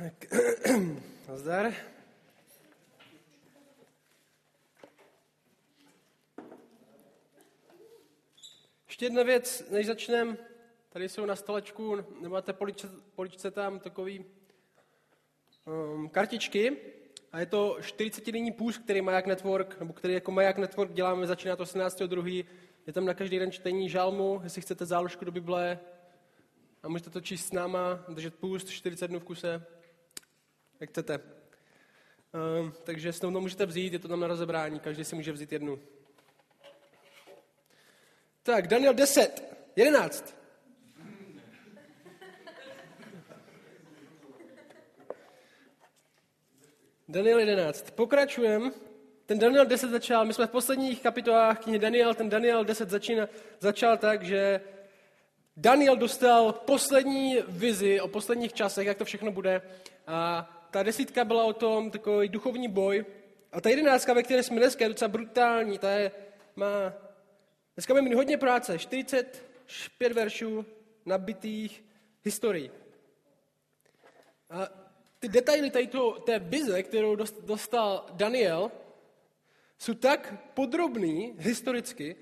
Zdar. Ještě jedna věc, než začneme. Tady jsou na stolečku, nebo na té poličce, poličce tam takový um, kartičky. A je to 40-denní půst, který Maják Network, nebo který jako Maják Network děláme, začíná to 18.2. Je tam na každý den čtení žalmu, jestli chcete záložku do Bible, a můžete to číst s náma, držet půst 40 dnů v kuse, jak chcete. Um, takže s to můžete vzít, je to tam na rozebrání, každý si může vzít jednu. Tak, Daniel 10, 11. Daniel 11. Pokračujeme. Ten Daniel 10 začal, my jsme v posledních kapitolách knihy Daniel, ten Daniel 10 začína, začal tak, že Daniel dostal poslední vizi o posledních časech, jak to všechno bude. A ta desítka byla o tom takový duchovní boj. A ta jedenáctka, ve které jsme dneska, je docela brutální. Ta je, má, dneska budeme hodně práce, 45 veršů nabitých historií. A ty detaily tady to, té vize, kterou dostal Daniel, jsou tak podrobný historicky,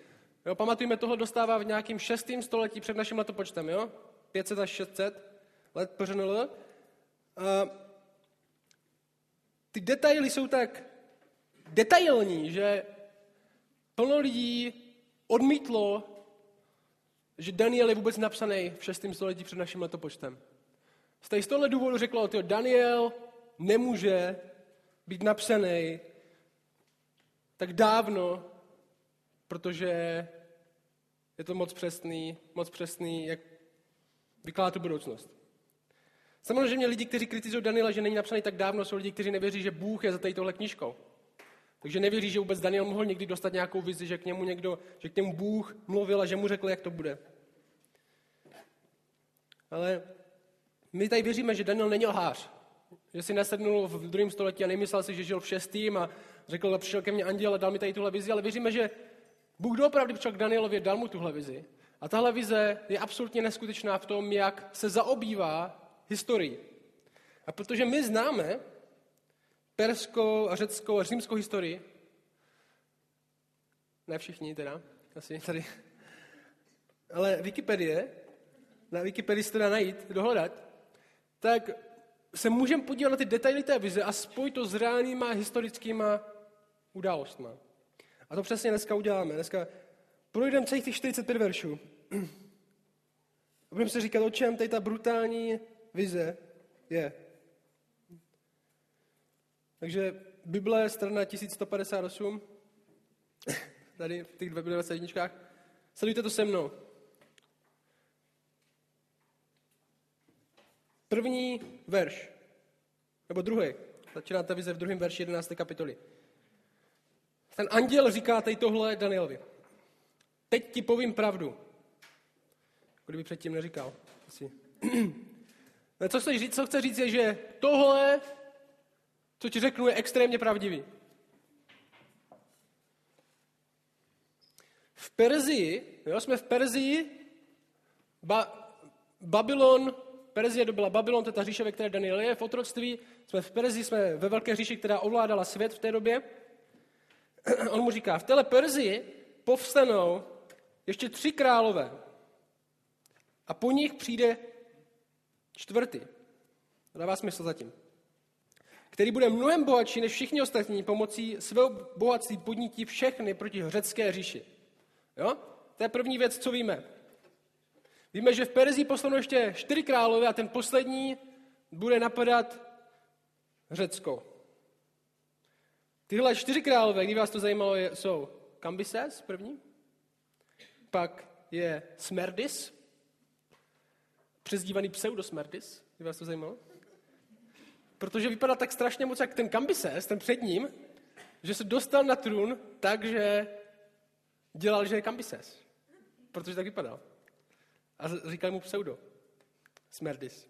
Jo, pamatujeme, toho dostává v nějakým šestým století před naším letopočtem, jo? 500 až 600 let pořenul. Ty detaily jsou tak detailní, že plno lidí odmítlo, že Daniel je vůbec napsaný v 6. století před naším letopočtem. Z tohle důvodu řeklo, že Daniel nemůže být napsaný tak dávno, protože je to moc přesný, moc přesný, jak vykládá tu budoucnost. Samozřejmě lidi, kteří kritizují Daniela, že není napsaný tak dávno, jsou lidi, kteří nevěří, že Bůh je za tady tohle knížkou. Takže nevěří, že vůbec Daniel mohl někdy dostat nějakou vizi, že k němu někdo, že k němu Bůh mluvil a že mu řekl, jak to bude. Ale my tady věříme, že Daniel není lhář. Že si nesednul v druhém století a nemyslel si, že žil v šestým a řekl, přišel ke mně anděl a dal mi tady tuhle vizi, ale věříme, že Bůh doopravdy přišel k Danielovi, dal mu tuhle vizi. A tahle vize je absolutně neskutečná v tom, jak se zaobývá historií. A protože my známe perskou a řeckou a římskou historii, ne všichni teda, asi tady, ale Wikipedie, na Wikipedii se teda najít, dohledat, tak se můžeme podívat na ty detaily té vize a spojit to s reálnýma historickýma událostmi. A to přesně dneska uděláme. Dneska projdeme celých těch 45 veršů. A budeme se říkat, o čem tady ta brutální vize je. Takže Bible, strana 1158, tady v těch 21. Sledujte to se mnou. První verš, nebo druhý, začíná ta vize v druhém verši 11. kapitoly. Ten anděl říká tady tohle Danielovi. Teď ti povím pravdu. Kdyby předtím neříkal. Asi. co, chce říct, co chce říct je, že tohle, co ti řeknu, je extrémně pravdivý. V Perzii, jo, jsme v Perzii, ba, Babylon, Perzie dobila Babylon, to je ta říše, ve které Daniel je, v otroctví, jsme v Perzii, jsme ve velké říši, která ovládala svět v té době. on mu říká, v téhle Perzii povstanou ještě tři králové a po nich přijde čtvrtý. Dává smysl zatím. Který bude mnohem bohatší než všichni ostatní pomocí svého bohatství podnítí všechny proti řecké říši. Jo? To je první věc, co víme. Víme, že v Perzii postanou ještě čtyři králové a ten poslední bude napadat Řecko. Tyhle čtyři králové, kdyby vás to zajímalo, jsou Kambises první, pak je Smerdis, přezdívaný pseudosmerdis, kdyby vás to zajímalo. Protože vypadá tak strašně moc jak ten Kambises, ten před ním, že se dostal na trůn tak, že dělal, že je Kambises. Protože tak vypadal. A říkali mu pseudo. Smerdis.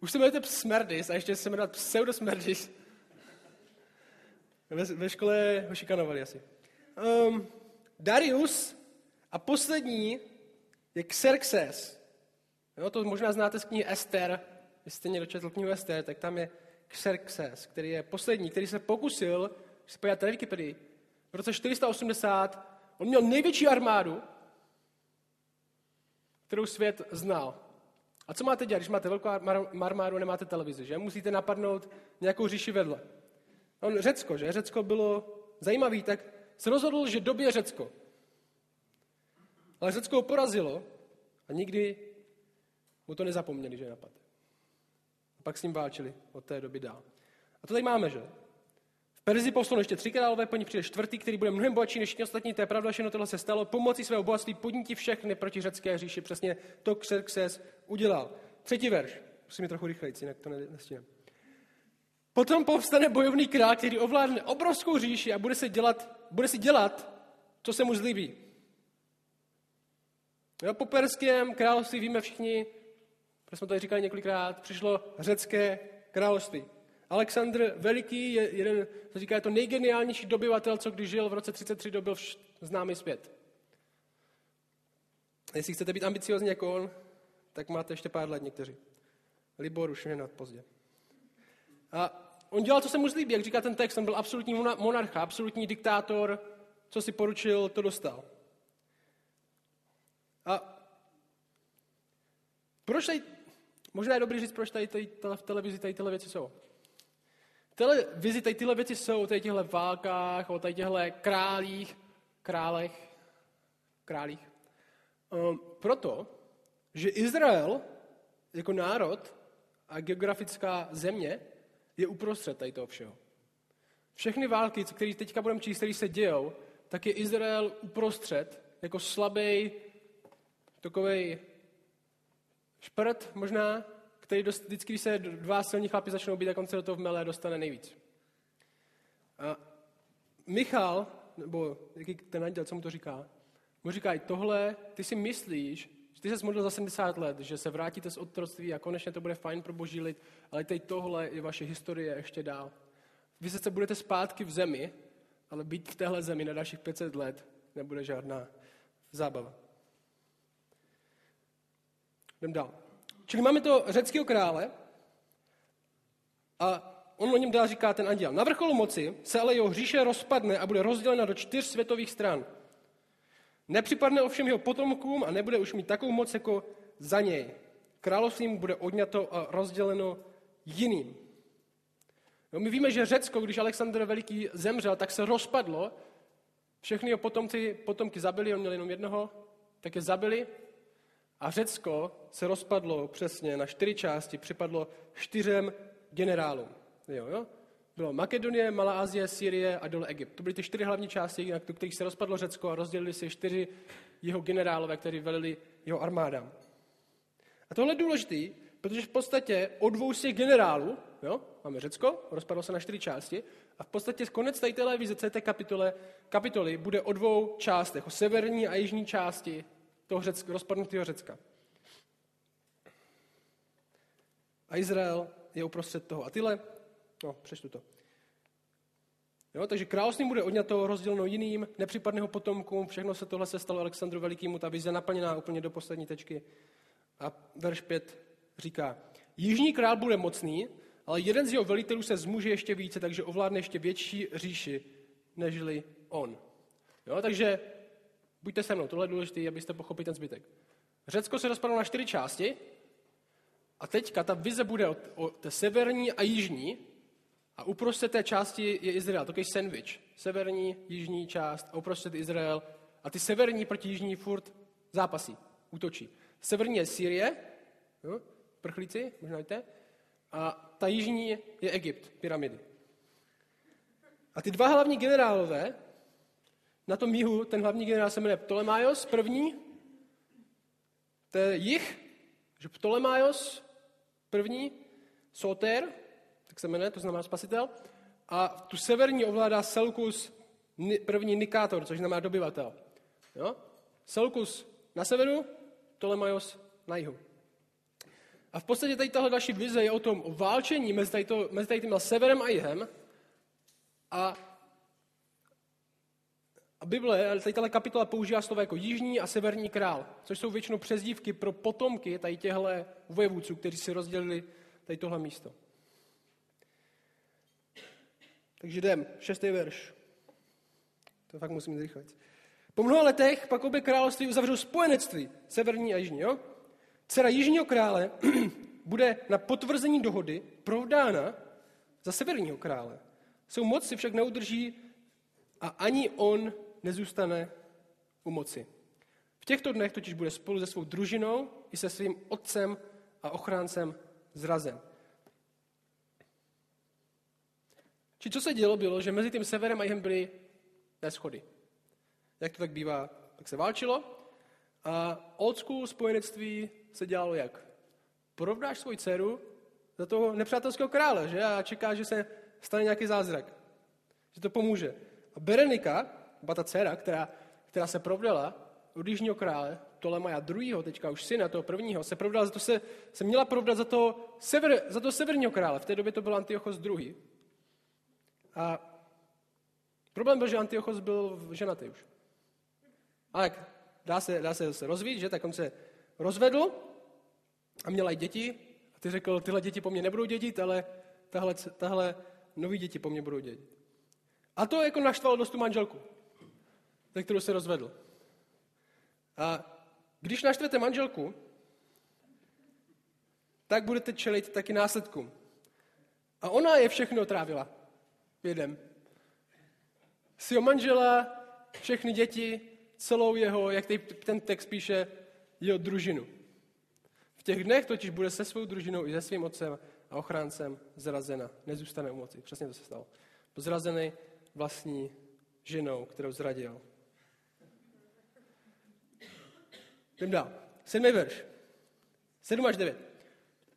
Už se jmenujete Smerdis a ještě se jmenovat pseudosmerdis, ve, ve škole ho šikanovali asi. Um, Darius a poslední je Xerxes. Jo, to možná znáte z knihy Ester, jestli jste někdo četl knihu Ester, tak tam je Xerxes, který je poslední, který se pokusil, když se podíváte na Wikipedii, v roce 480 on měl největší armádu, kterou svět znal. A co máte dělat, když máte velkou armádu a nemáte televizi, že? Musíte napadnout nějakou říši vedle. On Řecko, že? Řecko bylo zajímavý, tak se rozhodl, že době Řecko. Ale Řecko ho porazilo a nikdy mu to nezapomněli, že napad. A pak s ním válčili od té doby dál. A to tady máme, že? V Perzi poslou ještě tři králové, po ní přijde čtvrtý, který bude mnohem bohatší než ti ostatní, to je pravda, že tohle se stalo. Pomocí svého bohatství podnítí všechny proti řecké říši. Přesně to Xerxes udělal. Třetí verš. Musím mi trochu rychleji, jinak to nestínám. Potom povstane bojovný král, který ovládne obrovskou říši a bude, se dělat, bude si dělat, co se mu zlíbí. Jo, po perském království víme všichni, protože jsme to říkali několikrát, přišlo řecké království. Alexandr Veliký je jeden, co říká, je to nejgeniálnější dobyvatel, co když žil v roce 33, dobil známý zpět. Jestli chcete být ambiciozní jako on, tak máte ještě pár let někteří. Libor už je pozdě. A on dělal, co se mu zlíbí, jak říká ten text, on byl absolutní monarcha, absolutní diktátor, co si poručil, to dostal. A proč tady, možná je dobrý říct, proč tady, tady, tady v televizi tady tyhle věci jsou. Televizi tady tyhle věci jsou o tady těchto válkách, o tady těchto králích, králech, králích. Um, proto, že Izrael jako národ a geografická země je uprostřed tady toho všeho. Všechny války, které teďka budeme číst, které se dějou, tak je Izrael uprostřed, jako slabý, takový šprt možná, který dost, vždycky, když se dva silní chlapi začnou být, tak on se do toho vmele dostane nejvíc. A Michal, nebo jaký ten anděl, co mu to říká, mu říká, tohle, ty si myslíš, že ty se modlil za 70 let, že se vrátíte z otroctví a konečně to bude fajn pro boží lid, ale teď tohle je vaše historie ještě dál. Vy se budete zpátky v zemi, ale být v téhle zemi na dalších 500 let nebude žádná zábava. Jdem dál. Čili máme to řeckého krále a on o něm dál říká ten anděl. Na vrcholu moci se ale jeho hříše rozpadne a bude rozdělena do čtyř světových stran. Nepřipadne ovšem jeho potomkům a nebude už mít takovou moc jako za něj. Království mu bude odňato a rozděleno jiným. No, my víme, že Řecko, když Alexandr Veliký zemřel, tak se rozpadlo. Všechny jeho potomci, potomky zabili, on měl jenom jednoho, tak je zabili. A Řecko se rozpadlo přesně na čtyři části, připadlo čtyřem generálům. Jo, jo? Bylo Makedonie, Malá Asie, Syrie a dole Egypt. To byly ty čtyři hlavní části, na kterých se rozpadlo Řecko a rozdělili se čtyři jeho generálové, kteří velili jeho armádám. A tohle je důležité, protože v podstatě od dvou z těch generálů, jo, máme Řecko, rozpadlo se na čtyři části, a v podstatě konec té televize, celé té kapitole, kapitoly bude o dvou částech, o severní a jižní části toho Řecka, rozpadnutého Řecka. A Izrael je uprostřed toho. A tyhle No, přečtu to. Jo, takže království bude odňato, rozděleno jiným, nepřípadného potomkům, všechno se tohle se stalo Alexandru Velikýmu, ta vize naplněná úplně do poslední tečky. A verš 5 říká, Jižní král bude mocný, ale jeden z jeho velitelů se zmůže ještě více, takže ovládne ještě větší říši, nežli on. Jo, takže buďte se mnou, tohle je důležité, abyste pochopili ten zbytek. Řecko se rozpadlo na čtyři části a teďka ta vize bude o, o té severní a jižní, a uprostřed té části je Izrael, takový sandwich. Severní, jižní část a uprostřed Izrael. A ty severní proti jižní furt zápasí, útočí. Severní je Syrie, jo, prchlíci, možná víte. A ta jižní je Egypt, pyramidy. A ty dva hlavní generálové, na tom jihu, ten hlavní generál se jmenuje Ptolemaios, první, to je jich, že Ptolemaios, první, Soter, tak se jmenuje, to znamená spasitel. A tu severní ovládá Selkus, první Nikátor, což znamená dobyvatel. Jo? Selkus na severu, Ptolemaios na jihu. A v podstatě tady tahle další vize je o tom o válčení mezi, tady to, mezi tady tím severem a jihem. A, a Bible, tady tahle kapitola používá slovo jako jižní a severní král, což jsou většinou přezdívky pro potomky tady těchto vojevůdců, kteří si rozdělili tady tohle místo. Takže jdem, šestý verš. To fakt musím zrychlit. Po mnoha letech pak obě království uzavřou spojenectví, severní a jižní. Jo? Dcera jižního krále bude na potvrzení dohody provdána za severního krále. Svou moc si však neudrží a ani on nezůstane u moci. V těchto dnech totiž bude spolu se svou družinou i se svým otcem a ochráncem zrazen. Či co se dělo, bylo, že mezi tím severem a jihem byly neschody. Jak to tak bývá, tak se válčilo a old school spojenectví se dělalo jak? Porovnáš svoji dceru za toho nepřátelského krále, že? A čeká, že se stane nějaký zázrak. Že to pomůže. A Berenika, byla ta dcera, která, která se provdala od jižního krále, Tolemaja druhého, teďka už syna toho prvního, se provdala, za to se, se měla provdat za toho, sever, za toho severního krále. V té době to byl Antiochos druhý. A problém byl, že Antiochos byl ženatý už. Ale dá se, dá se zase rozvít, že? Tak on se rozvedl a měla i děti. A ty řekl, tyhle děti po mně nebudou dědit, ale tahle, tahle nový děti po mně budou dědit. A to jako naštvalo dost tu manželku, ze kterou se rozvedl. A když naštvete manželku, tak budete čelit taky následkům. A ona je všechno trávila jedem. Svého manžela, všechny děti, celou jeho, jak ten text píše, jeho družinu. V těch dnech totiž bude se svou družinou i se svým otcem a ochráncem zrazena. Nezůstane u moci. Přesně to se stalo. Zrazený vlastní ženou, kterou zradil. Jdem dál. Sedmý verš. Sedm až devět.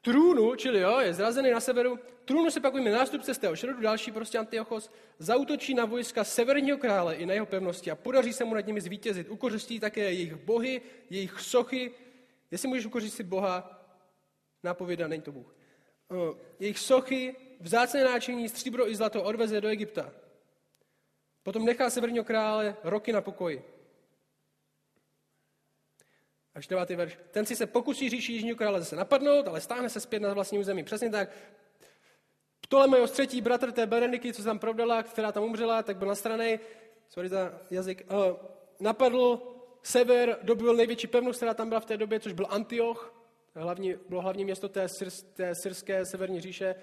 Trůnu, čili jo, je zrazený na severu, trůnu se pak ujme nástupce z tého šrodu, další prostě Antiochos, zautočí na vojska severního krále i na jeho pevnosti a podaří se mu nad nimi zvítězit. Ukořistí také jejich bohy, jejich sochy. Jestli můžeš ukořistit Boha, nápověda, není to Bůh. Jejich sochy, vzácné náčiní, stříbro i zlato odveze do Egypta. Potom nechá severního krále roky na pokoji. Až devátý verš. Ten si se pokusí říši Jižního krále zase napadnout, ale stáhne se zpět na vlastní území. Přesně tak. Ptolemejos třetí bratr té Bereniky, co se tam prodala, která tam umřela, tak byl na straně, sorry za jazyk, uh, napadl sever, dobil největší pevnost, která tam byla v té době, což byl Antioch, hlavní, bylo hlavní město té, syrs, té syrské severní říše.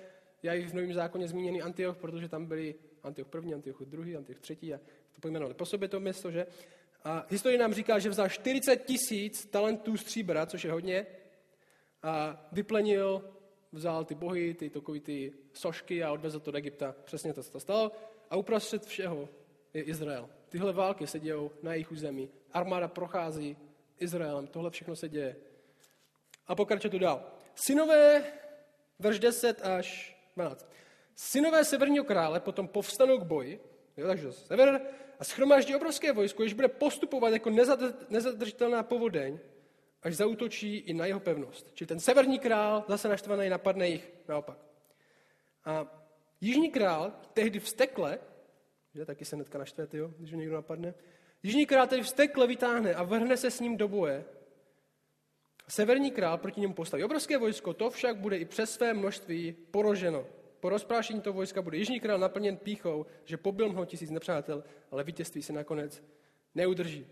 Já jich v Novém zákoně zmíněný Antioch, protože tam byli Antioch první, Antioch druhý, Antioch třetí a to pojmenovali po sobě to město, že? A historie nám říká, že vzal 40 tisíc talentů stříbra, což je hodně, a vyplenil, vzal ty bohy, ty takový ty sošky a odvezl to do Egypta. Přesně to se to stalo. A uprostřed všeho je Izrael. Tyhle války se dějou na jejich území. Armáda prochází Izraelem. Tohle všechno se děje. A pokračuje tu dál. Synové, verš 10 až 12. Synové severního krále potom povstanou k boji, jo, takže sever, a schromáždí obrovské vojsko, jež bude postupovat jako nezadržitelná povodeň, až zautočí i na jeho pevnost. Čili ten severní král zase naštvaný napadne jich naopak. A jižní král tehdy vstekle, že taky se netka naštve, jo, když ho někdo napadne, jižní král tedy vstekle vytáhne a vrhne se s ním do boje. Severní král proti němu postaví obrovské vojsko, to však bude i přes své množství poroženo. Po rozprášení toho vojska bude jižní král naplněn píchou, že pobil mnoho tisíc nepřátel, ale vítězství se nakonec neudrží.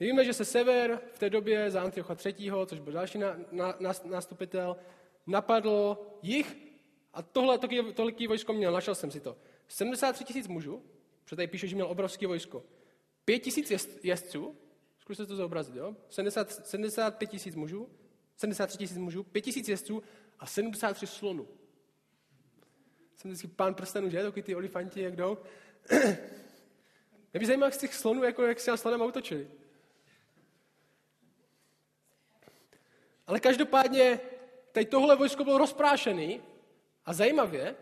My víme, že se sever v té době za Antiocha III., což byl další nástupitel, napadl jich a tohle toliký vojsko měl, našel jsem si to. 73 tisíc mužů, protože tady píše, že měl obrovské vojsko. 5 tisíc jezdců, zkuste to zobrazit, jo? 70, 75 tisíc mužů, 73 tisíc mužů, 5 tisíc jezdců a 73 slonů jsem vždycky pán prstenů, že? Taky ty olifanti, jak jdou. Mě by zajímalo, jak z těch slonů, jako jak si na slonem autočili. Ale každopádně tady tohle vojsko bylo rozprášený a zajímavě,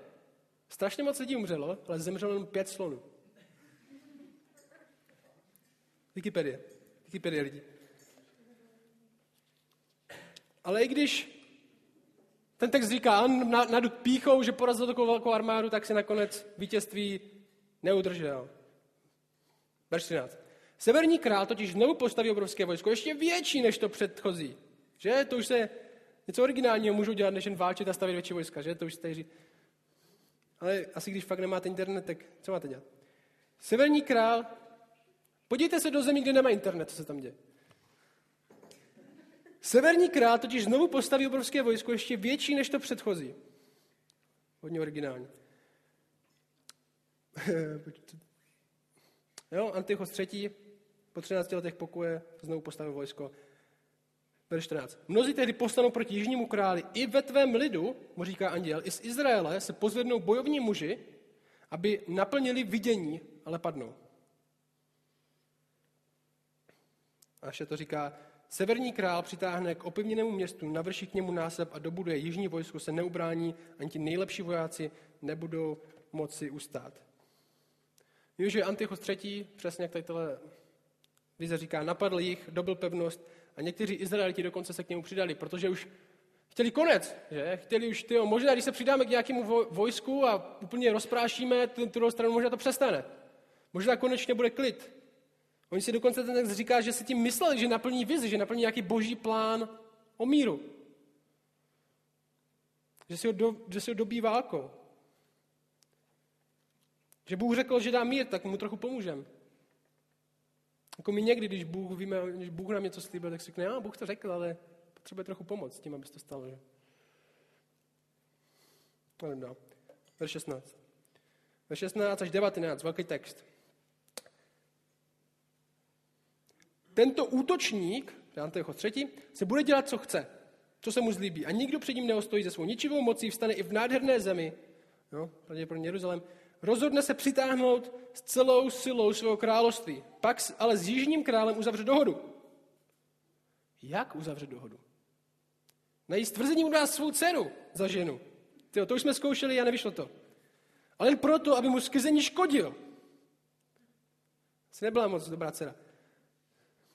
strašně moc lidí umřelo, ale zemřelo jenom pět slonů. Wikipedie. Wikipedie lidí. Ale i když ten text říká, on nad píchou, že porazil takovou velkou armádu, tak si nakonec vítězství neudržel. Verš 13. Severní král totiž znovu postaví obrovské vojsko, ještě větší než to předchozí. Že? To už se něco originálního můžou dělat, než jen válčit a stavět větší vojska, že? To už jste říct. Ale asi když fakt nemáte internet, tak co máte dělat? Severní král, podívejte se do zemí, kde nemá internet, co se tam děje. Severní král totiž znovu postaví obrovské vojsko, ještě větší než to předchozí. Hodně originální. jo, Antichos III. po 13 letech pokoje znovu postavil vojsko. Verš 14. Mnozí tehdy postanou proti jižnímu králi. I ve tvém lidu, mu říká anděl, i z Izraele se pozvednou bojovní muži, aby naplnili vidění, ale padnou. A ještě to říká, severní král přitáhne k opevněnému městu, navrší k němu násep a dobuduje jižní vojsko, se neubrání, ani ti nejlepší vojáci nebudou moci ustát. Vím, že Antichos III, přesně jak tady tohle vize říká, napadl jich, dobil pevnost a někteří Izraeliti dokonce se k němu přidali, protože už chtěli konec, že? Chtěli už, tyjo, možná když se přidáme k nějakému vojsku a úplně rozprášíme tu druhou stranu, možná to přestane. Možná konečně bude klid. Oni si dokonce ten text říká, že si tím mysleli, že naplní vizi, že naplní nějaký boží plán o míru. Že si ho, do, že si ho dobí válkou. Že Bůh řekl, že dá mír, tak mu trochu pomůžeme. Jako my někdy, když Bůh, víme, když Bůh nám něco slíbil, tak si řekne, no, Bůh to řekl, ale potřebuje trochu pomoct s tím, aby to stalo. Že? Ale no. Verš 16. Verš 16 až 19, velký text. Tento útočník, Antichos třetí, se bude dělat, co chce, co se mu zlíbí. A nikdo před ním neostojí ze svou ničivou mocí, vstane i v nádherné zemi, jo, pravděpodobně Jeruzalém, rozhodne se přitáhnout s celou silou svého království. Pak ale s jižním králem uzavře dohodu. Jak uzavře dohodu? Na její stvrzení mu dá svou dceru za ženu. Tyjo, to už jsme zkoušeli a nevyšlo to. Ale proto, aby mu skrze ní škodil. To nebyla moc dobrá dcera.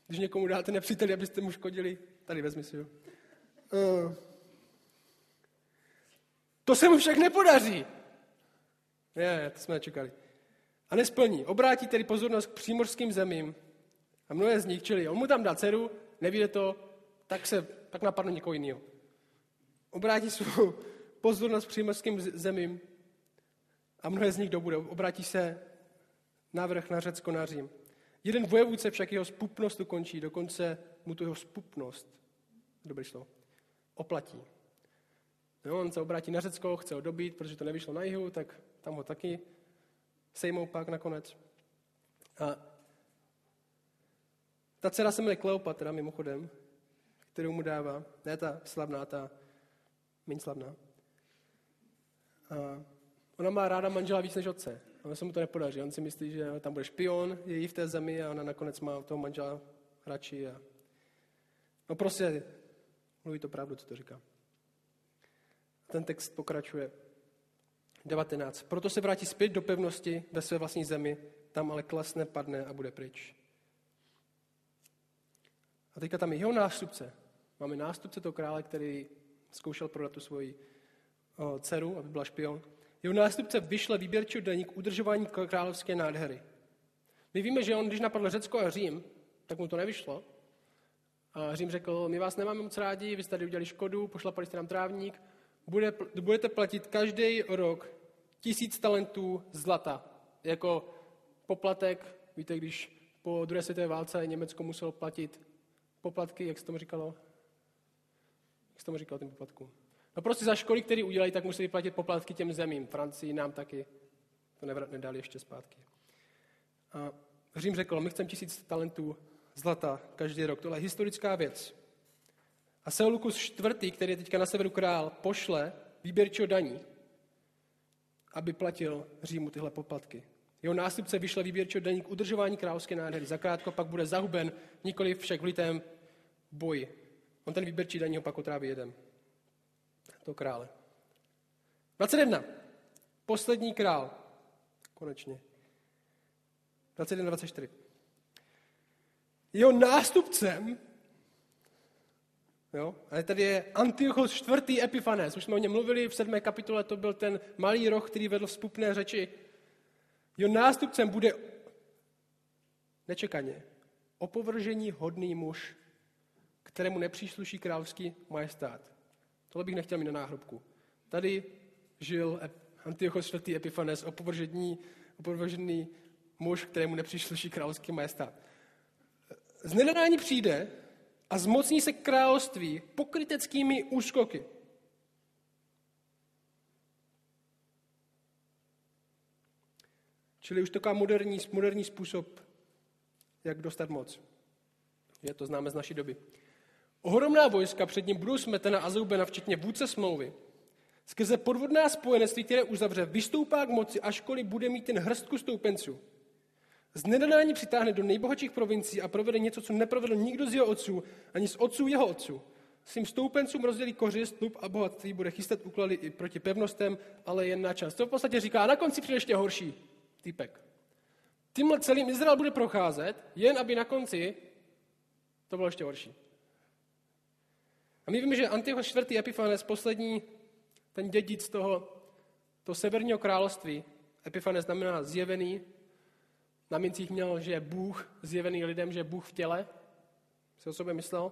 Když někomu dáte nepříteli, abyste mu škodili, tady vezmi si ho. Uh. To se mu však nepodaří. Je, to jsme nečekali. A nesplní. Obrátí tedy pozornost k přímořským zemím a mnohé z nich, čili on mu tam dá dceru, nevíde to, tak se tak napadne někoho jiného. Obrátí svou pozornost k přímořským zemím a mnohé z nich dobude. Obrátí se návrh na Řecko, na Řím. Jeden vojevůdce však jeho spupnost ukončí, dokonce mu tu jeho spupnost, dobrý slovo, oplatí. Jo, on se obrátí na Řecko, chce ho dobít, protože to nevyšlo na jihu, tak tam ho taky sejmou pak nakonec. A ta dcera se jmenuje Kleopatra, mimochodem, kterou mu dává, ne ta slavná, ta méně slavná. A ona má ráda manžela víc než otce. Ono se mu to nepodaří. On si myslí, že tam bude špion, je jí v té zemi a ona nakonec má toho manžela radši. A... No prostě, mluví to pravdu, co to říká. Ten text pokračuje. 19. Proto se vrátí zpět do pevnosti ve své vlastní zemi, tam ale klasne, padne a bude pryč. A teďka tam je jeho nástupce. Máme nástupce toho krále, který zkoušel prodat tu svoji o, dceru, aby byla špion. Jeho nástupce vyšle výběrčí daní k udržování královské nádhery. My víme, že on, když napadl Řecko a Řím, tak mu to nevyšlo. A Řím řekl, my vás nemáme moc rádi, vy jste tady udělali škodu, pošlapali jste nám trávník, bude, budete platit každý rok tisíc talentů zlata. Jako poplatek, víte, když po druhé světové válce Německo muselo platit poplatky, jak se tomu říkalo? Jak se tomu říkalo těm poplatkům? No prostě za školy, které udělají, tak museli platit poplatky těm zemím. Francii nám taky to nedali ještě zpátky. A Řím řekl, my chceme tisíc talentů zlata každý rok. Tohle je historická věc. A Seulukus IV., který je teďka na severu král, pošle výběrčího daní, aby platil Římu tyhle poplatky. Jeho nástupce vyšle výběrčího daní k udržování královské nádhery. Zakrátko pak bude zahuben, nikoli však v litém boji. On ten výběrčí daní ho pak otráví jeden. To krále. 21. Poslední král. Konečně. 21, 24. Jeho nástupcem Jo? Ale tady je Antiochos čtvrtý Epifanes. Už jsme o něm mluvili v sedmé kapitole, to byl ten malý roh, který vedl vzpupné řeči. Jeho nástupcem bude nečekaně opovržení hodný muž, kterému nepřísluší královský majestát. Tohle bych nechtěl mít na náhrobku. Tady žil Antiochos IV. Epifanes, opovržený, opovržený muž, kterému nepřišluší královský majestát. Z nenadání přijde a zmocní se království pokryteckými úskoky. Čili už taková moderní, moderní způsob, jak dostat moc. Je to známe z naší doby. Ohromná vojska před ním budou smetena a zoubena, včetně vůdce smlouvy. Skrze podvodná spojenectví, které uzavře, vystoupá k moci, ažkoliv bude mít ten hrstku stoupenců. Z nedadání přitáhne do nejbohatších provincií a provede něco, co neprovedl nikdo z jeho otců, ani z otců jeho otců. Svým stoupencům rozdělí kořist, stup a bohatství, bude chystat úklady i proti pevnostem, ale jen na čas. To v podstatě říká, a na konci přijde ještě horší týpek. Tímhle celým Izrael bude procházet, jen aby na konci to bylo ještě horší. A my víme, že Antiochos IV. Epifanes, poslední ten dědic toho, toho severního království, Epifanes znamená zjevený, na mincích měl, že je Bůh zjevený lidem, že je Bůh v těle, si o sobě myslel,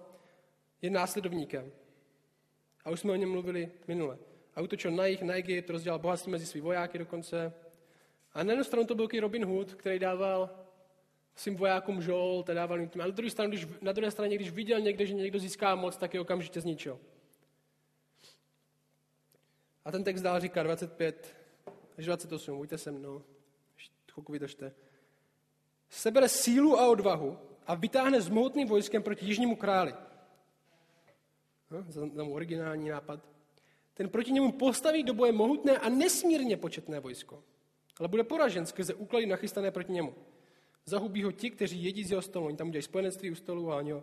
je následovníkem. A už jsme o něm mluvili minule. A utočil na jich, na Egypt, rozdělal bohatství mezi svý vojáky dokonce. A na jednu stranu to byl Robin Hood, který dával svým vojákům žol, teda dával jim tím. A na druhé, straně, když, na druhé straně, když viděl někde, že někdo získá moc, tak je okamžitě zničil. A ten text dál říká 25 až 28, buďte se mnou, chvilku vydržte. Sebere sílu a odvahu a vytáhne s mohutným vojskem proti jižnímu králi. No, za originální nápad. Ten proti němu postaví do boje mohutné a nesmírně početné vojsko. Ale bude poražen skrze úklady nachystané proti němu. Zahubí ho ti, kteří jedí z jeho stolu. Oni tam udělají spojenectví u stolu a ho...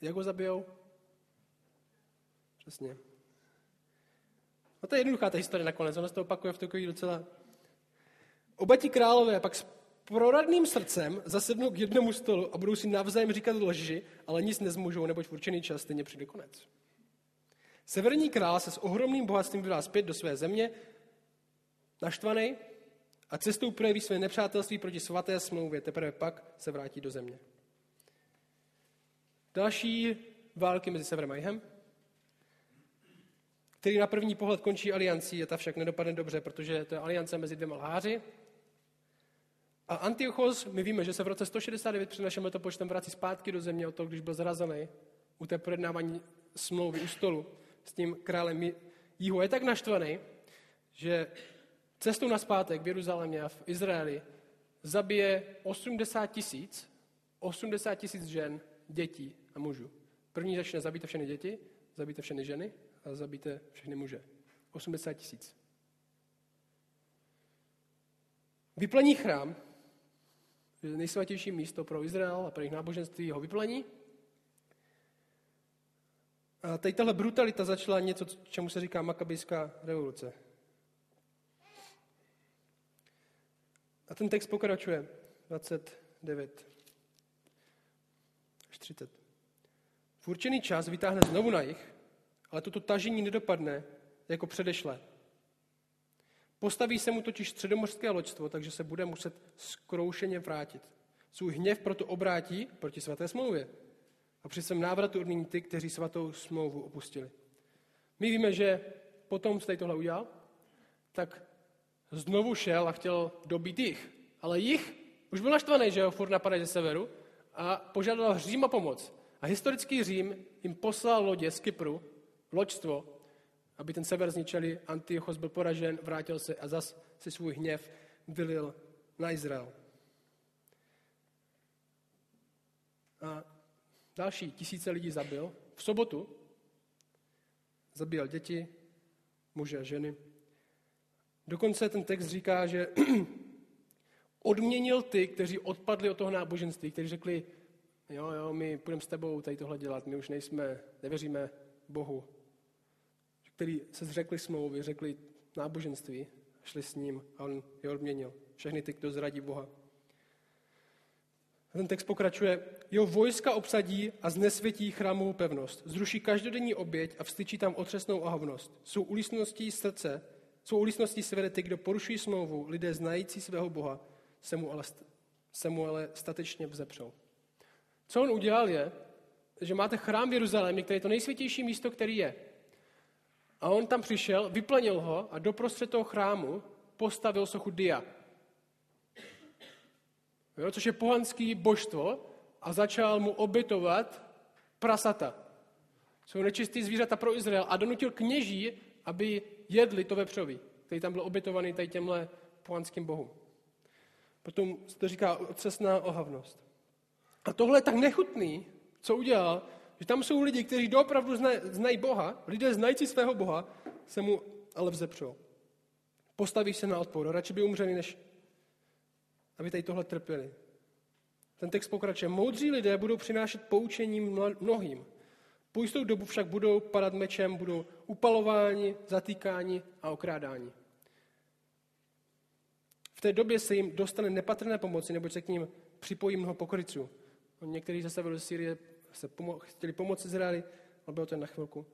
Jak ho zabijou? Přesně. No to je jednoduchá ta historie nakonec, ona se to opakuje v takový docela... Oba ti králové pak s proradným srdcem zasednou k jednomu stolu a budou si navzájem říkat lži, ale nic nezmůžou, neboť v určený čas stejně přijde konec. Severní král se s ohromným bohatstvím vydá zpět do své země, naštvaný a cestou projeví své nepřátelství proti svaté smlouvě, teprve pak se vrátí do země. Další války mezi severem a jihem, který na první pohled končí aliancí, a ta však nedopadne dobře, protože to je aliance mezi dvěma lháři. A Antiochos, my víme, že se v roce 169 před naším letopočtem vrací zpátky do země od toho, když byl zrazený u té projednávání smlouvy u stolu s tím králem Jihu. Je tak naštvaný, že cestou na zpátek v Jeruzalémě a v Izraeli zabije 80 tisíc, 80 tisíc žen, dětí a mužů. První začne zabít všechny děti, zabijte všechny ženy a zabijte všechny muže. 80 tisíc. Vyplení chrám, nejsvatější místo pro Izrael a pro jejich náboženství, ho vyplení. A tady tahle brutalita začala něco, čemu se říká makabijská revoluce. A ten text pokračuje. 29 až 30. V určený čas vytáhne znovu na jich, ale toto tažení nedopadne jako předešle. Postaví se mu totiž středomořské loďstvo, takže se bude muset skroušeně vrátit. Svůj hněv proto obrátí proti svaté smlouvě. A při svém návratu odmění ty, kteří svatou smlouvu opustili. My víme, že potom, co tady tohle udělal, tak znovu šel a chtěl dobít jich. Ale jich už byl naštvaný, že ho furt napadají ze severu a požádal Řím o pomoc. A historický Řím jim poslal lodě z Kypru, loďstvo, aby ten sever zničili. Antiochos byl poražen, vrátil se a zas si svůj hněv vylil na Izrael. A další tisíce lidí zabil. V sobotu zabíjel děti, muže a ženy. Dokonce ten text říká, že odměnil ty, kteří odpadli od toho náboženství, kteří řekli, jo, jo, my půjdeme s tebou tady tohle dělat, my už nejsme, nevěříme Bohu. Který se zřekli smlouvy, řekli náboženství, šli s ním a on je odměnil. Všechny ty, kdo zradí Boha. Ten text pokračuje. Jeho vojska obsadí a znesvětí chrámovou pevnost. Zruší každodenní oběť a vstyčí tam otřesnou ohavnost. Jsou ulístností srdce, jsou ulístností svede ty, kdo porušují smlouvu, lidé znající svého Boha, se mu ale, se mu ale statečně vzepřou. Co on udělal je, že máte chrám v Jeruzalémě, který je to nejsvětější místo, který je. A on tam přišel, vyplnil ho a doprostřed toho chrámu postavil sochu Dia. Jo, což je pohanský božstvo a začal mu obětovat prasata. Jsou nečistý zvířata pro Izrael a donutil kněží, aby jedli to vepřový, který tam byl obětovaný tady těmhle pohanským bohům. Potom se to říká otřesná ohavnost. A tohle je tak nechutný, co udělal, že tam jsou lidi, kteří doopravdu znají, znají Boha, lidé znající svého Boha, se mu ale vzepřou. Postaví se na odpor. Radši by umřeli, než aby tady tohle trpěli. Ten text pokračuje. Moudří lidé budou přinášet poučení mnohým. Po jistou dobu však budou padat mečem, budou upalováni, zatýkáni a okrádáni. V té době se jim dostane nepatrné pomoci, nebo se k ním připojí mnoho pokryců. Někteří zase do Syrie se pomo- chtěli pomoci Izraeli, ale bylo to na chvilku.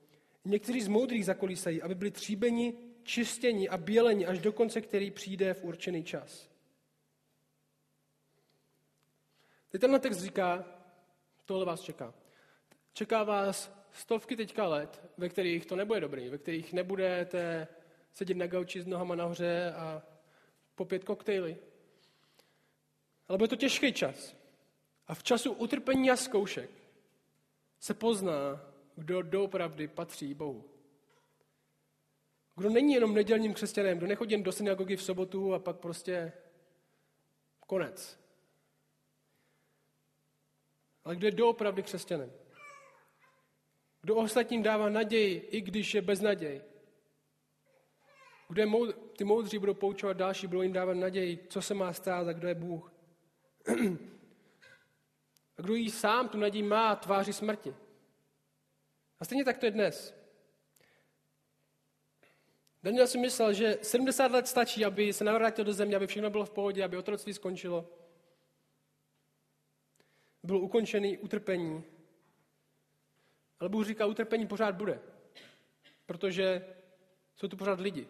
Někteří z moudrých zakolísají, aby byli tříbeni, čistěni a běleni až do konce, který přijde v určený čas. Teď tenhle text říká, tohle vás čeká. Čeká vás stovky teďka let, ve kterých to nebude dobrý, ve kterých nebudete sedět na gauči s nohama nahoře a popět koktejly. Ale bude to těžký čas. A v času utrpení a zkoušek se pozná, kdo doopravdy patří Bohu. Kdo není jenom nedělním křesťanem, kdo nechodí jen do synagogy v sobotu a pak prostě konec. Ale kdo je doopravdy křesťanem. Kdo ostatním dává naději, i když je bez naději. Kdo je moud, ty moudří budou poučovat další, budou jim dávat naději, co se má stát a kdo je Bůh. A kdo jí sám tu naději má tváří smrti. A stejně tak to je dnes. Daniel si myslel, že 70 let stačí, aby se navrátil do země, aby všechno bylo v pohodě, aby otroctví skončilo. Bylo ukončený utrpení. Ale Bůh říká, utrpení pořád bude. Protože jsou tu pořád lidi.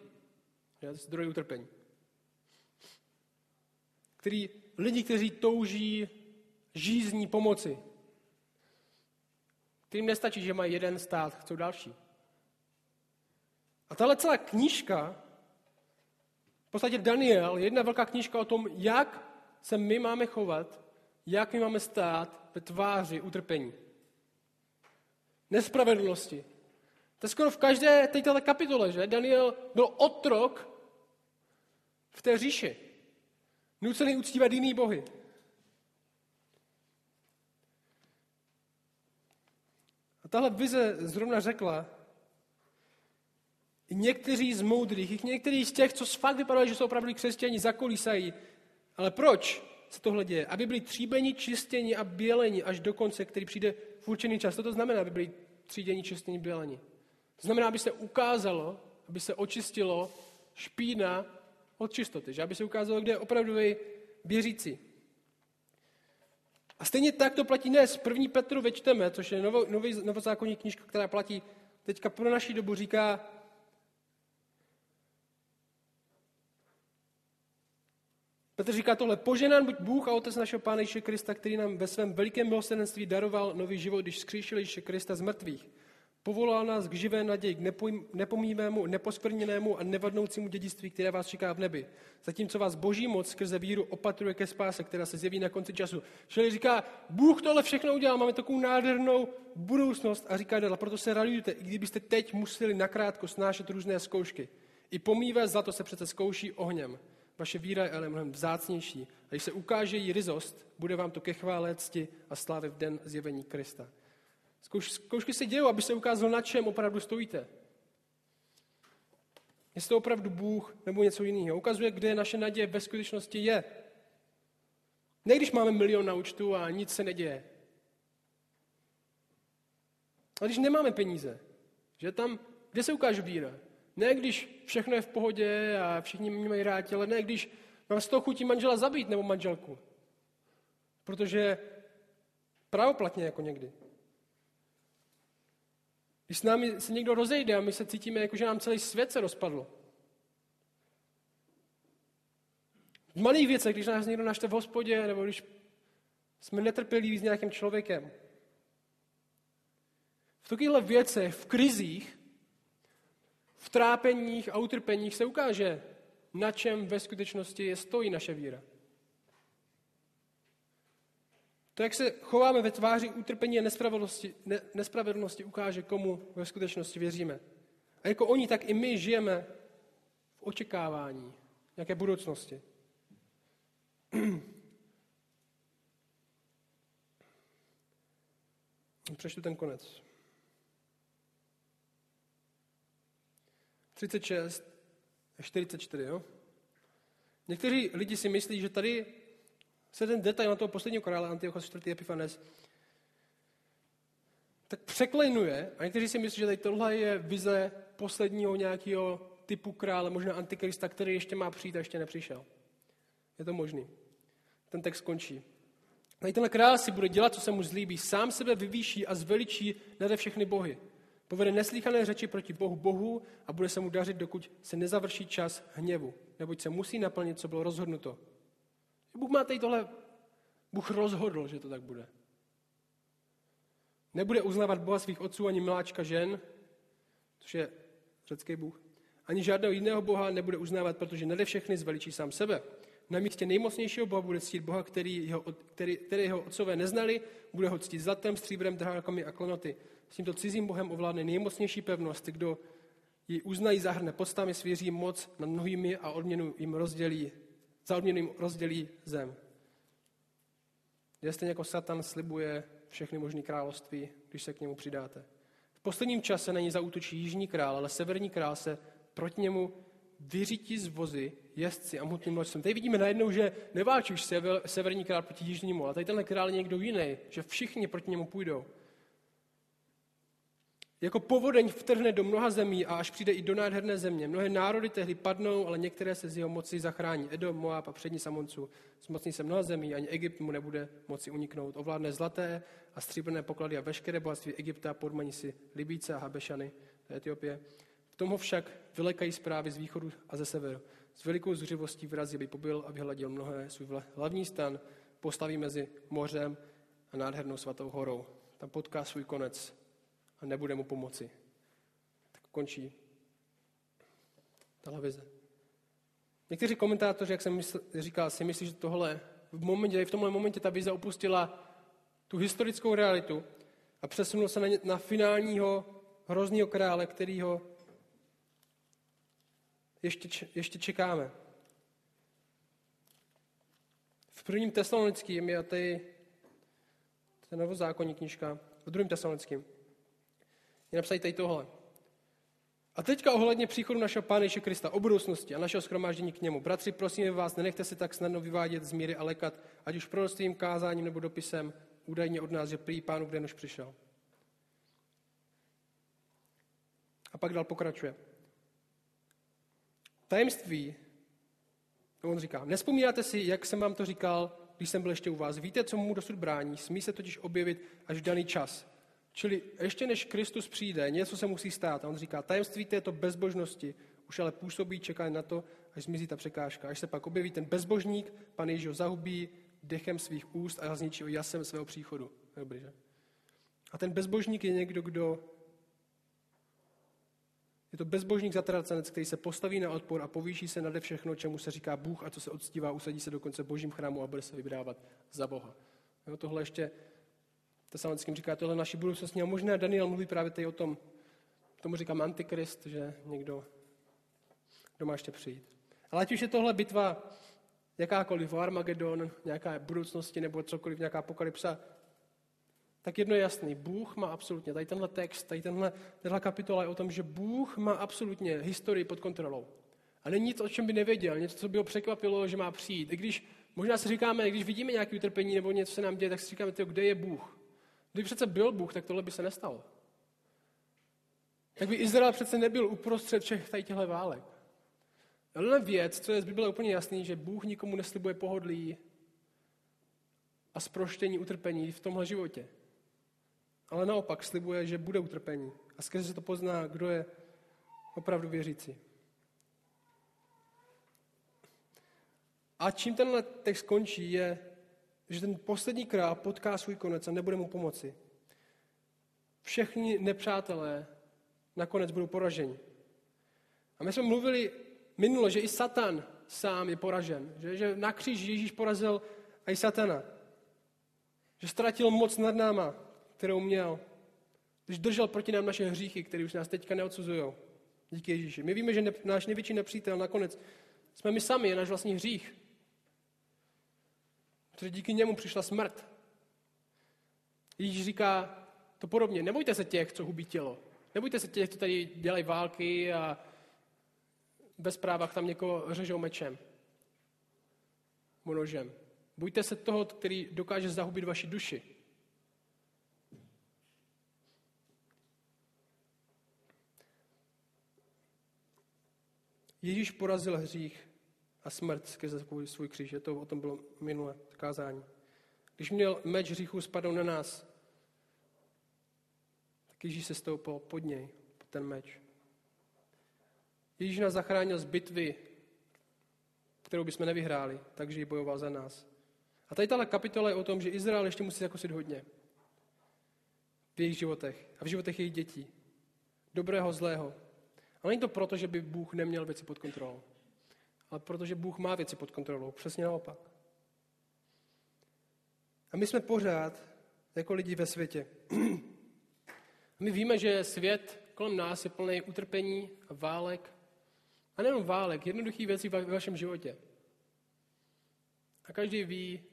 Je, zdroj utrpení. Který, lidi, kteří touží žízní pomoci. Kterým nestačí, že mají jeden stát, chcou další. A tahle celá knížka, v podstatě Daniel, jedna velká knížka o tom, jak se my máme chovat, jak my máme stát ve tváři utrpení. Nespravedlnosti. To je skoro v každé této kapitole, že? Daniel byl otrok v té říši. Nucený uctívat jiný bohy. tahle vize zrovna řekla, i někteří z moudrých, i někteří z těch, co fakt vypadalo, že jsou opravdu křesťani, zakolísají. Ale proč se tohle děje? Aby byli tříbeni, čistěni a běleni až do konce, který přijde určený čas. Co to znamená, aby byli tříděni, čistěni, běleni? To znamená, aby se ukázalo, aby se očistilo špína od čistoty. Že aby se ukázalo, kde je opravdový věřící. A stejně tak to platí dnes. První Petru večteme, což je novo, nový, novozákonní knižka, která platí teďka pro naší dobu, říká, Petr říká tohle, poženán buď Bůh a Otec našeho Pána Ježíše Krista, který nám ve svém velikém milosrdenství daroval nový život, když skříšil Ježíše Krista z mrtvých. Povolal nás k živé naději, k nepomívému, neposkvrněnému a nevadnoucímu dědictví, které vás čeká v nebi. Zatímco vás boží moc skrze víru opatruje ke spáse, která se zjeví na konci času. Čili říká, Bůh tohle všechno udělal, máme takovou nádhernou budoucnost a říká dál, proto se radujte, i kdybyste teď museli nakrátko snášet různé zkoušky. I pomívé zlato se přece zkouší ohněm. Vaše víra je ale mnohem vzácnější. A když se ukáže jí ryzost, bude vám to ke chvále, cti a slávy v den zjevení Krista. Zkouš, zkoušky se dějou, aby se ukázalo, na čem opravdu stojíte. Jestli to opravdu Bůh nebo něco jiného. Ukazuje, kde naše naděje ve skutečnosti je. Ne když máme milion na účtu a nic se neděje. Ale když nemáme peníze, že tam, kde se ukáže víra? Ne když všechno je v pohodě a všichni mě mají rádi, ale ne když mám z toho chutí manžela zabít nebo manželku. Protože pravoplatně jako někdy. Když s námi se někdo rozejde a my se cítíme, jako že nám celý svět se rozpadl. V malých věcech, když nás někdo našte v hospodě, nebo když jsme netrpěliví s nějakým člověkem. v takovýchhle věcech, v krizích, v trápeních a utrpeních se ukáže, na čem ve skutečnosti je stojí naše víra. To, jak se chováme ve tváři utrpení a nespravedlnosti, ne, nespravedlnosti, ukáže, komu ve skutečnosti věříme. A jako oni, tak i my žijeme v očekávání nějaké budoucnosti. Přečtu ten konec. 36 a 44, jo? Někteří lidi si myslí, že tady se ten detail na toho posledního krále Antiochos 4. Epifanes tak překlenuje a někteří si myslí, že tady tohle je vize posledního nějakého typu krále, možná antikrista, který ještě má přijít a ještě nepřišel. Je to možný. Ten text končí. Tady tenhle král si bude dělat, co se mu zlíbí. Sám sebe vyvýší a zveličí nade všechny bohy. Povede neslíchané řeči proti Bohu Bohu a bude se mu dařit, dokud se nezavrší čas hněvu. Neboť se musí naplnit, co bylo rozhodnuto. Bůh má tady tohle, Bůh rozhodl, že to tak bude. Nebude uznávat Boha svých otců ani miláčka žen, což je řecký Bůh. Ani žádného jiného Boha nebude uznávat, protože nede všechny zveličí sám sebe. Na místě nejmocnějšího Boha bude ctít Boha, který jeho, který, který jeho otcové neznali, bude ho ctít zlatem, stříbrem, drahakami a klonoty. S tímto cizím Bohem ovládne nejmocnější pevnost, kdo ji uznají, zahrne podstavě, svěří moc nad mnohými a odměnu jim rozdělí, za odměnu jim rozdělí zem. Je stejně jako Satan slibuje všechny možné království, když se k němu přidáte. V posledním čase na ní zautočí jižní král, ale severní král se proti němu vyřítí z vozy, jezdci a mutným loďstvem. Tady vidíme najednou, že neválčí už sever, severní král proti jižnímu, ale tady tenhle král je někdo jiný, že všichni proti němu půjdou. Jako povodeň vtrhne do mnoha zemí a až přijde i do nádherné země. Mnohé národy tehdy padnou, ale některé se z jeho moci zachrání. Edom, Moab a přední Samonců. Zmocní se mnoha zemí, ani Egypt mu nebude moci uniknout. Ovládne zlaté a stříbrné poklady a veškeré bohatství Egypta podmaní si Libíce a Habešany, to Etiopie. V tom však vylekají zprávy z východu a ze severu. S velikou zuřivostí vrazí, aby pobyl a vyhladil mnohé. Svůj hlavní stan postaví mezi mořem a nádhernou svatou horou. Tam potká svůj konec a nebude mu pomoci. Tak končí tahle vize. Někteří komentátoři, jak jsem říkal, si myslí, že tohle v, momentě, v tomhle momentě ta vize opustila tu historickou realitu a přesunul se na, na finálního hrozného krále, kterýho ještě, ještě čekáme. V prvním tesalonickým je tady, je novozákonní knižka, v druhém tesalonickým je napsaný tady tohle. A teďka ohledně příchodu našeho Pána Ježíše Krista, o budoucnosti a našeho schromáždění k němu. Bratři, prosím vás, nenechte se tak snadno vyvádět z míry a lekat, ať už proroctvím, kázáním nebo dopisem, údajně od nás, že prý pánu den už přišel. A pak dal pokračuje. Tajemství, on říká, nespomínáte si, jak jsem vám to říkal, když jsem byl ještě u vás. Víte, co mu dosud brání? Smí se totiž objevit až v daný čas. Čili ještě než Kristus přijde, něco se musí stát. A on říká, tajemství této bezbožnosti už ale působí, čeká na to, až zmizí ta překážka. Až se pak objeví ten bezbožník, pan Ježíš ho zahubí dechem svých úst a zničí ho jasem svého příchodu. Dobrý, že? A ten bezbožník je někdo, kdo je to bezbožník zatracenec, který se postaví na odpor a povýší se nade všechno, čemu se říká Bůh a co se odstívá, usadí se dokonce božím chrámu a bude se vybrávat za Boha. Jo, tohle ještě Tesalonickým říká, tohle naší budoucnost. A možná Daniel mluví právě tady o tom, tomu říkám antikrist, že někdo, kdo má ještě přijít. Ale ať už je tohle bitva jakákoliv, Armagedon, nějaká budoucnosti nebo cokoliv, nějaká apokalypsa, tak jedno je jasný. Bůh má absolutně, tady tenhle text, tady tenhle, tenhle kapitola je o tom, že Bůh má absolutně historii pod kontrolou. A není nic, o čem by nevěděl, něco, co by ho překvapilo, že má přijít. I když možná si říkáme, když vidíme nějaké utrpení nebo něco se nám děje, tak si říkáme, tyjo, kde je Bůh? Kdyby přece byl Bůh, tak tohle by se nestalo. Tak by Izrael přece nebyl uprostřed všech tady těchto válek. Ale věc, co je z Bible úplně jasný, že Bůh nikomu neslibuje pohodlí a zproštění utrpení v tomhle životě. Ale naopak slibuje, že bude utrpení. A skrze se to pozná, kdo je opravdu věřící. A čím tenhle text končí, je že ten poslední král potká svůj konec a nebude mu pomoci. všechny nepřátelé nakonec budou poraženi. A my jsme mluvili minulo, že i Satan sám je poražen. Že, že na kříži Ježíš porazil i Satana. Že ztratil moc nad náma, kterou měl. Když držel proti nám naše hříchy, které už nás teďka neodsuzují. Díky Ježíši. My víme, že ne, náš největší nepřítel nakonec jsme my sami, je náš vlastní hřích. Protože díky němu přišla smrt. Ježíš říká to podobně. Nebojte se těch, co hubí tělo. Nebojte se těch, co tady dělají války a bez právách tam někoho řežou mečem. Nožem. Bojte se toho, který dokáže zahubit vaši duši. Ježíš porazil hřích a smrt skrze svůj kříž. Je to, o tom bylo minulé kázání. Když měl meč hříchu spadl na nás, tak Ježíš se stoupil pod něj, pod ten meč. Ježíš nás zachránil z bitvy, kterou bychom nevyhráli, takže ji bojoval za nás. A tady tahle kapitola je o tom, že Izrael ještě musí zakusit hodně. V jejich životech a v životech jejich dětí. Dobrého, zlého. Ale není to proto, že by Bůh neměl věci pod kontrolou. Ale protože Bůh má věci pod kontrolou. Přesně naopak. A my jsme pořád jako lidi ve světě. My víme, že svět kolem nás je plný utrpení a válek. A nejenom válek, jednoduchých věcí ve vašem životě. A každý ví,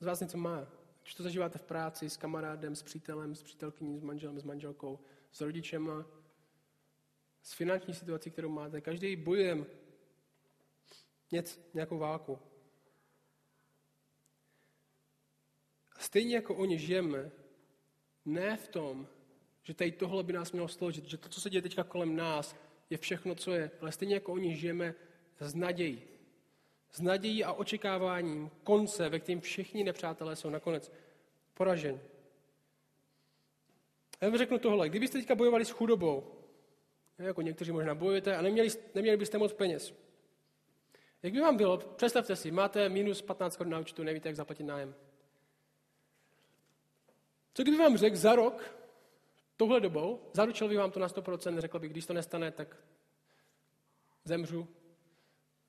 z vás něco má. Když to zažíváte v práci, s kamarádem, s přítelem, s přítelkyní, s manželem, s manželkou, s rodičema, s finanční situací, kterou máte. Každý bojem něco, nějakou válku. Stejně jako oni žijeme, ne v tom, že tady tohle by nás mělo složit, že to, co se děje teďka kolem nás, je všechno, co je, ale stejně jako oni žijeme s nadějí. S nadějí a očekáváním konce, ve kterém všichni nepřátelé jsou nakonec poraženi. Já vám řeknu tohle. Kdybyste teďka bojovali s chudobou, jako někteří možná bojujete, a neměli, neměli byste moc peněz, jak by vám bylo, představte si, máte minus 15 korun na účtu, nevíte, jak zaplatit nájem. Co kdyby vám řekl za rok, touhle dobou, zaručil bych vám to na 100%, řekl bych, když to nestane, tak zemřu,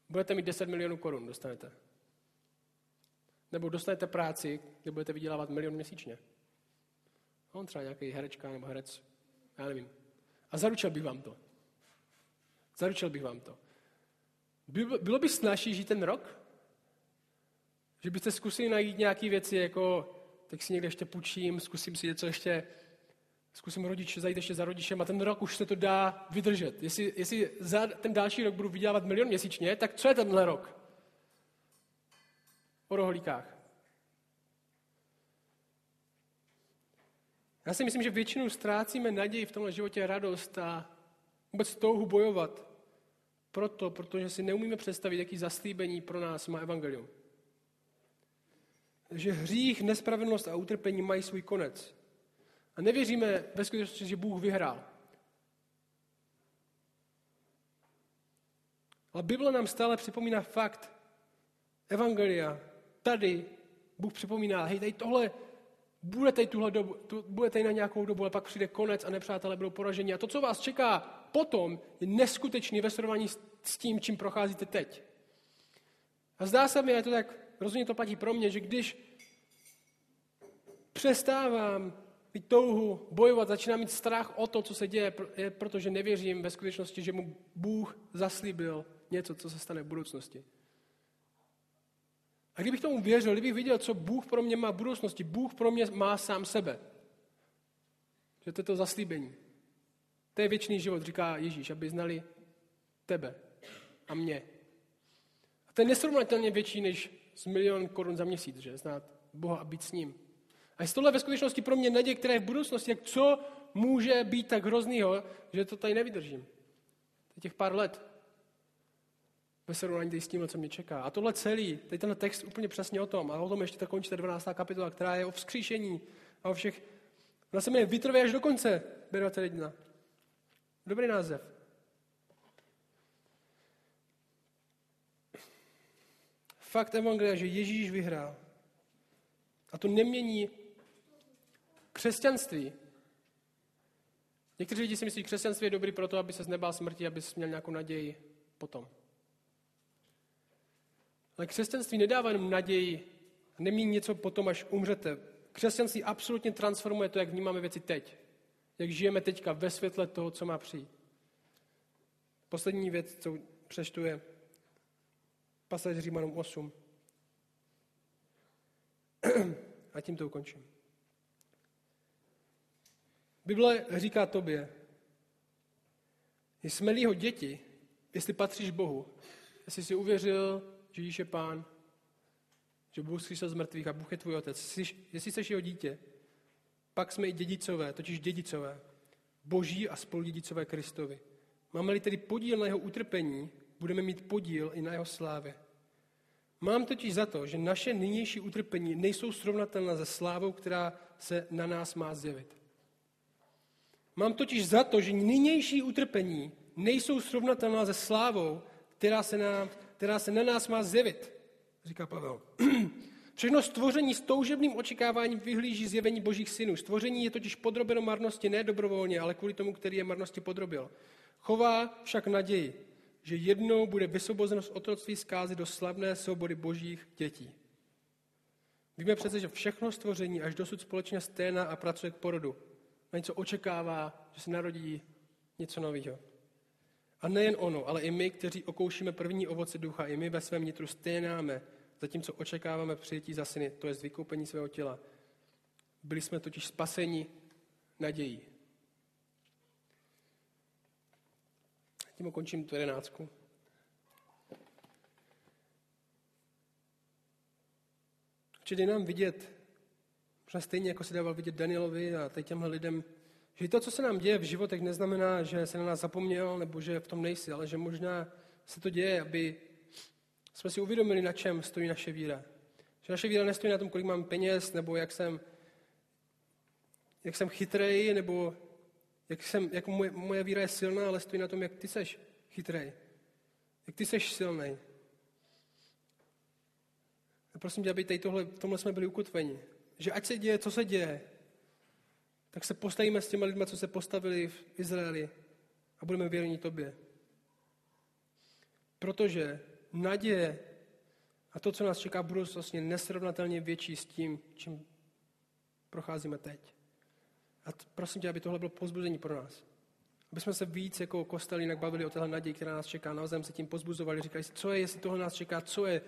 budete mít 10 milionů korun, dostanete. Nebo dostanete práci, kde budete vydělávat milion měsíčně. On třeba nějaký herečka nebo herec, já nevím. A zaručil bych vám to. Zaručil bych vám to. Bylo by snažší žít ten rok? Že byste zkusili najít nějaké věci, jako tak si někde ještě půjčím, zkusím si něco ještě, zkusím rodiče, zajít ještě za rodičem a ten rok už se to dá vydržet. Jestli, jestli za ten další rok budu vydělávat milion měsíčně, tak co je tenhle rok? O rohlíkách. Já si myslím, že většinou ztrácíme naději v tomhle životě radost a vůbec touhu bojovat. Proto, protože si neumíme představit, jaký zaslíbení pro nás má evangelium. Že hřích, nespravedlnost a utrpení mají svůj konec. A nevěříme ve skutečnosti, že Bůh vyhrál. Ale Bible nám stále připomíná fakt Evangelia. Tady Bůh připomíná, hej, tady tohle bude tady, tuhle dobu, tu, bude tady na nějakou dobu, ale pak přijde konec a nepřátelé budou poraženi. A to, co vás čeká potom, je neskutečný ve srovnání s, tím, čím procházíte teď. A zdá se mi, a to tak rozhodně to platí pro mě, že když přestávám mít touhu bojovat, začínám mít strach o to, co se děje, je protože nevěřím ve skutečnosti, že mu Bůh zaslíbil něco, co se stane v budoucnosti. A kdybych tomu věřil, kdybych viděl, co Bůh pro mě má v budoucnosti, Bůh pro mě má sám sebe. Že to je to zaslíbení. To je věčný život, říká Ježíš, aby znali tebe a mě. A to je nesrovnatelně větší než z milion korun za měsíc, že? Znát Boha a být s ním. A je tohle ve skutečnosti pro mě naděje, která je v budoucnosti, jak co může být tak hroznýho, že to tady nevydržím. Těch pár let ve srovnání s tím, co mě čeká. A tohle celý, tady ten text úplně přesně o tom, a o tom ještě ta končí ta 12. kapitola, která je o vzkříšení a o všech, ona se jmenuje Vytrvě až do konce, B21. Dobrý název. Fakt Evangelia, že Ježíš vyhrál. A to nemění křesťanství Někteří lidi si myslí, že křesťanství je dobrý proto, aby se nebál smrti, aby měl nějakou naději potom. Ale křesťanství nedává jenom naději, nemí něco potom, až umřete. Křesťanství absolutně transformuje to, jak vnímáme věci teď. Jak žijeme teďka ve světle toho, co má přijít. Poslední věc, co přečtu, je pasáž Římanům 8. A tím to ukončím. Bible říká tobě, jsme-li jeho děti, jestli patříš Bohu, jestli jsi uvěřil, že Ježíš je pán, že Bůh zkřísil z mrtvých a Bůh je tvůj otec, jestli jsi jeho dítě, pak jsme i dědicové, totiž dědicové, boží a spoludědicové Kristovi. Máme-li tedy podíl na jeho utrpení, budeme mít podíl i na jeho slávě. Mám totiž za to, že naše nynější utrpení nejsou srovnatelná se slávou, která se na nás má zjevit. Mám totiž za to, že nynější utrpení nejsou srovnatelná se slávou, která se, na, která se na nás má zjevit, říká Pavel. Všechno stvoření s toužebným očekáváním vyhlíží zjevení božích synů. Stvoření je totiž podrobeno marnosti ne dobrovolně, ale kvůli tomu, který je marnosti podrobil. Chová však naději, že jednou bude vysvobozeno z otroctví zkázy do slavné svobody božích dětí. Víme přece, že všechno stvoření až dosud společně sténa a pracuje k porodu. Na něco očekává, že se narodí něco nového. A nejen ono, ale i my, kteří okoušíme první ovoce ducha, i my ve svém nitru sténáme, zatímco očekáváme přijetí za syny, to je vykoupení svého těla. Byli jsme totiž spaseni nadějí. Tím ukončím tu jedenáctku. Čili nám vidět, možná stejně jako se dával vidět Danielovi a teď těmhle lidem, že to, co se nám děje v životech, neznamená, že se na nás zapomněl nebo že v tom nejsi, ale že možná se to děje, aby jsme si uvědomili, na čem stojí naše víra. Že naše víra nestojí na tom, kolik mám peněz, nebo jak jsem, jak jsem chytrej, nebo jak, jsem, jak moje, moje víra je silná, ale stojí na tom, jak ty seš chytrej. Jak ty seš silný. A prosím tě, aby tady tohle, v tomhle jsme byli ukotveni. Že ať se děje, co se děje, tak se postavíme s těma lidmi, co se postavili v Izraeli a budeme věrní tobě. Protože naděje a to, co nás čeká v budoucnosti, nesrovnatelně větší s tím, čím procházíme teď. A prosím tě, aby tohle bylo pozbuzení pro nás. Aby jsme se víc jako kostel jinak bavili o téhle naději, která nás čeká. Navzájem se tím pozbuzovali, říkali si, co je, jestli tohle nás čeká, co je,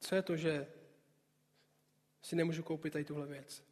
co je to, že si nemůžu koupit tady tuhle věc.